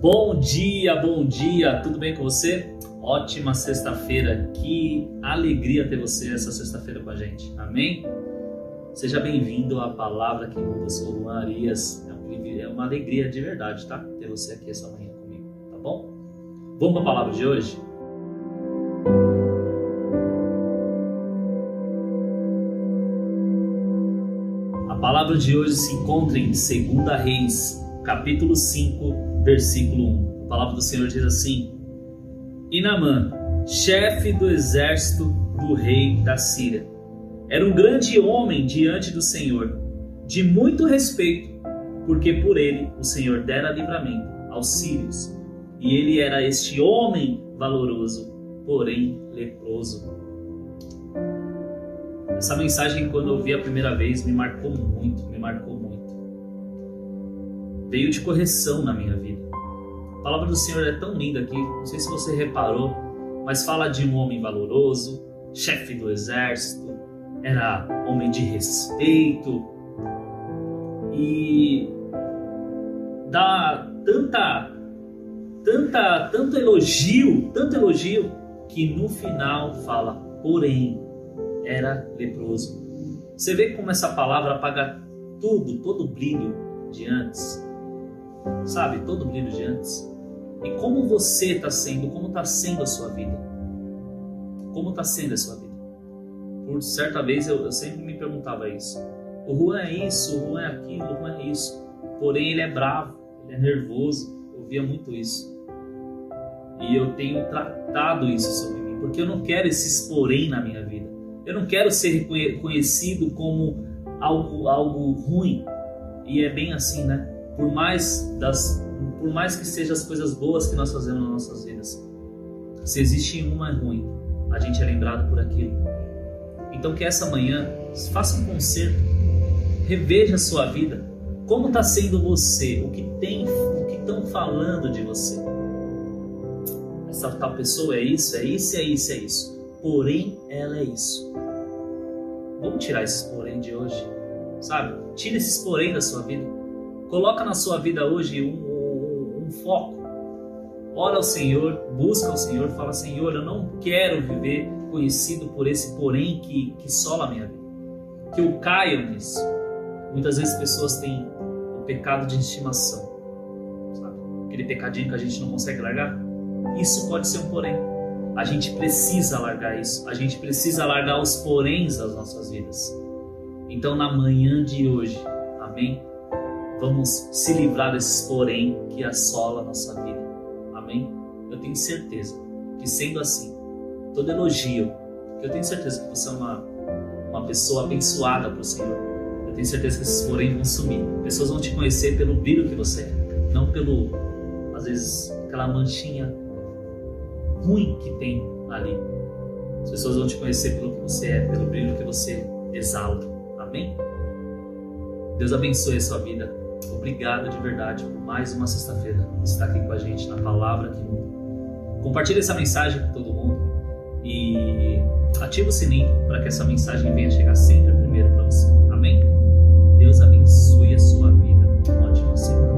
Bom dia, bom dia, tudo bem com você? Ótima sexta-feira, que alegria ter você essa sexta-feira com a gente, amém? Seja bem-vindo à Palavra que Muda, sou Juan Arias, é uma alegria de verdade, tá? Ter você aqui essa manhã comigo, tá bom? Vamos para a palavra de hoje? A palavra de hoje se encontra em 2 Reis, capítulo 5, versículo 1. A palavra do Senhor diz assim: Naamã, chefe do exército do rei da Síria, era um grande homem diante do Senhor, de muito respeito, porque por ele o Senhor dera livramento aos sírios. E ele era este homem valoroso, porém leproso. Essa mensagem, quando eu vi a primeira vez, me marcou muito, me marcou muito veio de correção na minha vida. A palavra do Senhor é tão linda aqui, não sei se você reparou, mas fala de um homem valoroso, chefe do exército, era homem de respeito e dá tanta tanta tanto elogio, tanto elogio que no final fala, porém era leproso. Você vê como essa palavra apaga tudo, todo o brilho de antes sabe? Todo brilho de antes. E como você está sendo, como está sendo a sua vida? Como está sendo a sua vida? Por certa vez eu, eu, sempre me perguntava isso. O Juan é isso, o Juan é aquilo, o Juan é isso. Porém ele é bravo, ele é nervoso. Eu via muito isso. E eu tenho tratado isso sobre mim, porque eu não quero esses porém na minha vida. Eu não quero ser conhecido como algo, algo ruim. E é bem assim, né? Por mais das por mais que sejam as coisas boas que nós fazemos nas nossas vidas, se existe uma ruim, a gente é lembrado por aquilo. Então que essa manhã faça um conserto, reveja a sua vida, como está sendo você, o que tem, o que estão falando de você. Essa tal pessoa é isso, é isso, é isso, é isso. Porém, ela é isso. Vamos tirar esses porém de hoje, sabe? Tira esses porém da sua vida. Coloca na sua vida hoje um, um, um foco. Ora ao Senhor, busca ao Senhor, fala: Senhor, eu não quero viver conhecido por esse porém que, que sola a minha vida. Que eu caia nisso. Muitas vezes pessoas têm o pecado de estimação, sabe? Aquele pecadinho que a gente não consegue largar. Isso pode ser um porém. A gente precisa largar isso. A gente precisa largar os poréns das nossas vidas. Então, na manhã de hoje, amém? Vamos se livrar desses porém que assola a nossa vida. Amém? Eu tenho certeza que sendo assim, todo elogio, que eu tenho certeza que você é uma, uma pessoa abençoada o Senhor. Eu tenho certeza que esses porém vão sumir. Pessoas vão te conhecer pelo brilho que você é, não pelo, às vezes, aquela manchinha ruim que tem ali. As pessoas vão te conhecer pelo que você é, pelo brilho que você exala. Amém? Deus abençoe a sua vida. Obrigado de verdade por mais uma sexta-feira estar aqui com a gente na Palavra que Muda. Compartilhe essa mensagem com todo mundo e ative o sininho para que essa mensagem venha chegar sempre primeiro para você. Amém? Deus abençoe a sua vida. Uma ótima semana.